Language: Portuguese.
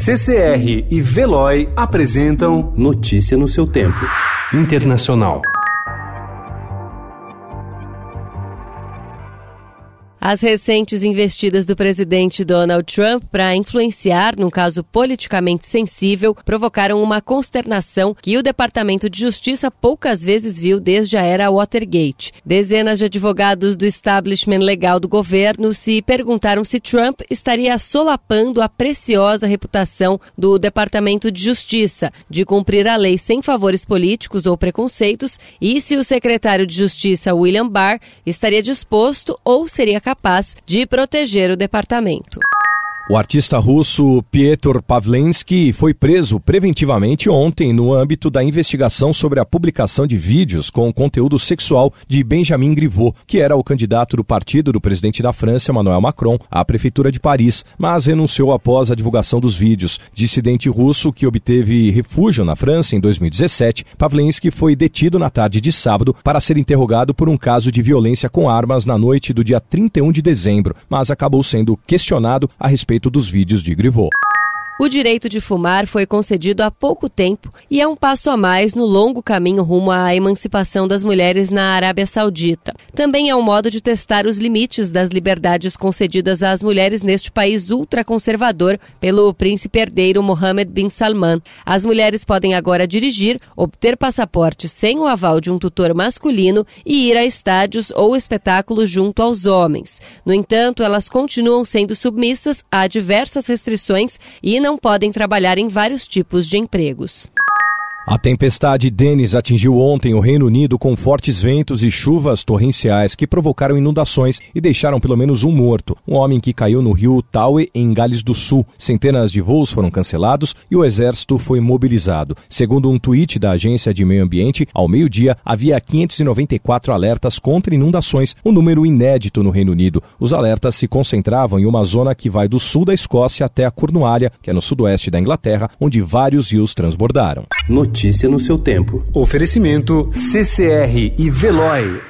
CCR e Veloy apresentam Notícia no seu tempo. Internacional. As recentes investidas do presidente Donald Trump para influenciar num caso politicamente sensível provocaram uma consternação que o Departamento de Justiça poucas vezes viu desde a era Watergate. Dezenas de advogados do establishment legal do governo se perguntaram se Trump estaria solapando a preciosa reputação do Departamento de Justiça de cumprir a lei sem favores políticos ou preconceitos e se o secretário de Justiça William Barr estaria disposto ou seria capaz de proteger o departamento. O artista russo Piotr Pavlensky foi preso preventivamente ontem no âmbito da investigação sobre a publicação de vídeos com conteúdo sexual de Benjamin Griveaux, que era o candidato do partido do presidente da França, Emmanuel Macron, à prefeitura de Paris, mas renunciou após a divulgação dos vídeos. Dissidente russo que obteve refúgio na França em 2017, Pavlensky foi detido na tarde de sábado para ser interrogado por um caso de violência com armas na noite do dia 31 de dezembro, mas acabou sendo questionado a respeito respeito dos vídeos de Griveaux. O direito de fumar foi concedido há pouco tempo e é um passo a mais no longo caminho rumo à emancipação das mulheres na Arábia Saudita. Também é um modo de testar os limites das liberdades concedidas às mulheres neste país ultraconservador pelo príncipe herdeiro Mohammed bin Salman. As mulheres podem agora dirigir, obter passaporte sem o aval de um tutor masculino e ir a estádios ou espetáculos junto aos homens. No entanto, elas continuam sendo submissas a diversas restrições e não não podem trabalhar em vários tipos de empregos. A tempestade Dennis atingiu ontem o Reino Unido com fortes ventos e chuvas torrenciais que provocaram inundações e deixaram pelo menos um morto, um homem que caiu no rio Tawe, em Gales do Sul. Centenas de voos foram cancelados e o exército foi mobilizado. Segundo um tweet da Agência de Meio Ambiente, ao meio-dia havia 594 alertas contra inundações, um número inédito no Reino Unido. Os alertas se concentravam em uma zona que vai do sul da Escócia até a Cornualha, que é no sudoeste da Inglaterra, onde vários rios transbordaram. Notícia no seu tempo. Oferecimento CCR e Veloy.